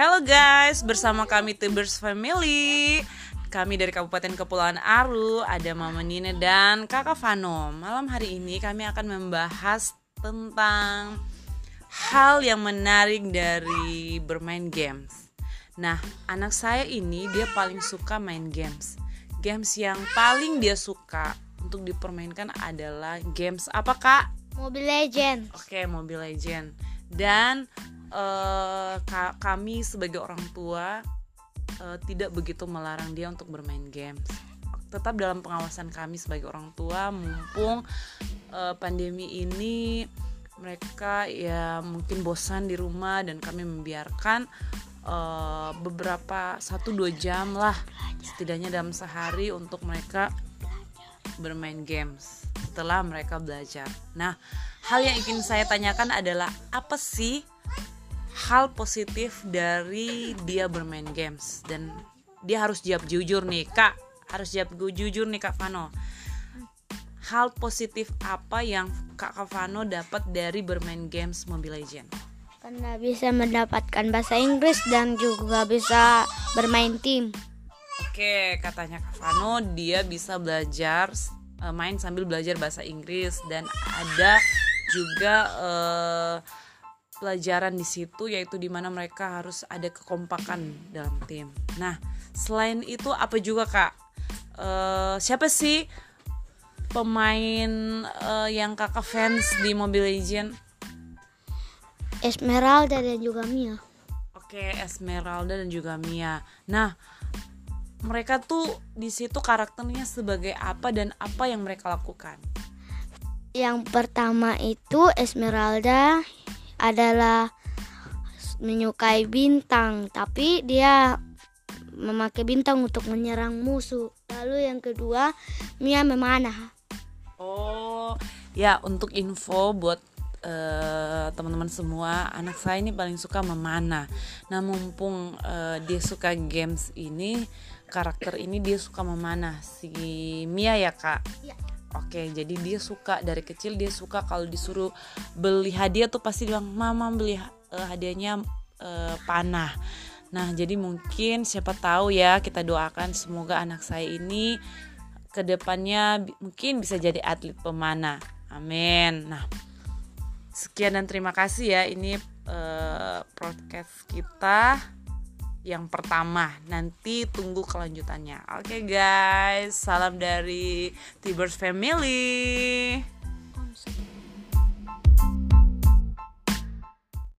Hello guys, bersama kami Tubers Family Kami dari Kabupaten Kepulauan Aru Ada Mama Nina dan Kakak Vano Malam hari ini kami akan membahas tentang Hal yang menarik dari bermain games Nah, anak saya ini dia paling suka main games Games yang paling dia suka untuk dipermainkan adalah games apa kak? Mobile Legends. Oke, Mobile Legend. Dan ka kami sebagai orang tua uh, tidak begitu melarang dia untuk bermain games. Tetap dalam pengawasan kami sebagai orang tua, mumpung uh, pandemi ini mereka ya mungkin bosan di rumah dan kami membiarkan uh, beberapa satu dua jam lah setidaknya dalam sehari untuk mereka bermain games setelah mereka belajar. Nah, hal yang ingin saya tanyakan adalah apa sih hal positif dari dia bermain games dan dia harus jawab jujur nih, Kak. Harus jawab jujur nih, Kak Vano. Hal positif apa yang Kak Vano dapat dari bermain games Mobile Legends? Karena bisa mendapatkan bahasa Inggris dan juga bisa bermain tim. Oke, katanya Kak Vano dia bisa belajar uh, main sambil belajar bahasa Inggris dan ada juga uh, pelajaran di situ yaitu di mana mereka harus ada kekompakan dalam tim. Nah, selain itu apa juga Kak? Uh, siapa sih pemain uh, yang Kakak fans di Mobile Legend? Esmeralda dan juga Mia. Oke, Esmeralda dan juga Mia. Nah, mereka tuh di situ karakternya sebagai apa dan apa yang mereka lakukan. Yang pertama itu Esmeralda adalah menyukai bintang, tapi dia memakai bintang untuk menyerang musuh. Lalu yang kedua, Mia memanah. Oh, ya untuk info buat uh, teman-teman semua, anak saya ini paling suka memanah. Nah, mumpung uh, dia suka games ini, karakter ini dia suka memanah si Mia ya kak ya. Oke jadi dia suka dari kecil dia suka kalau disuruh beli hadiah tuh pasti bilang mama beli uh, hadiahnya uh, panah. Nah jadi mungkin siapa tahu ya kita doakan semoga anak saya ini ke depannya mungkin bisa jadi atlet pemanah. Amin. Nah sekian dan terima kasih ya ini uh, podcast kita yang pertama. Nanti tunggu kelanjutannya. Oke okay, guys, salam dari Tibers Family.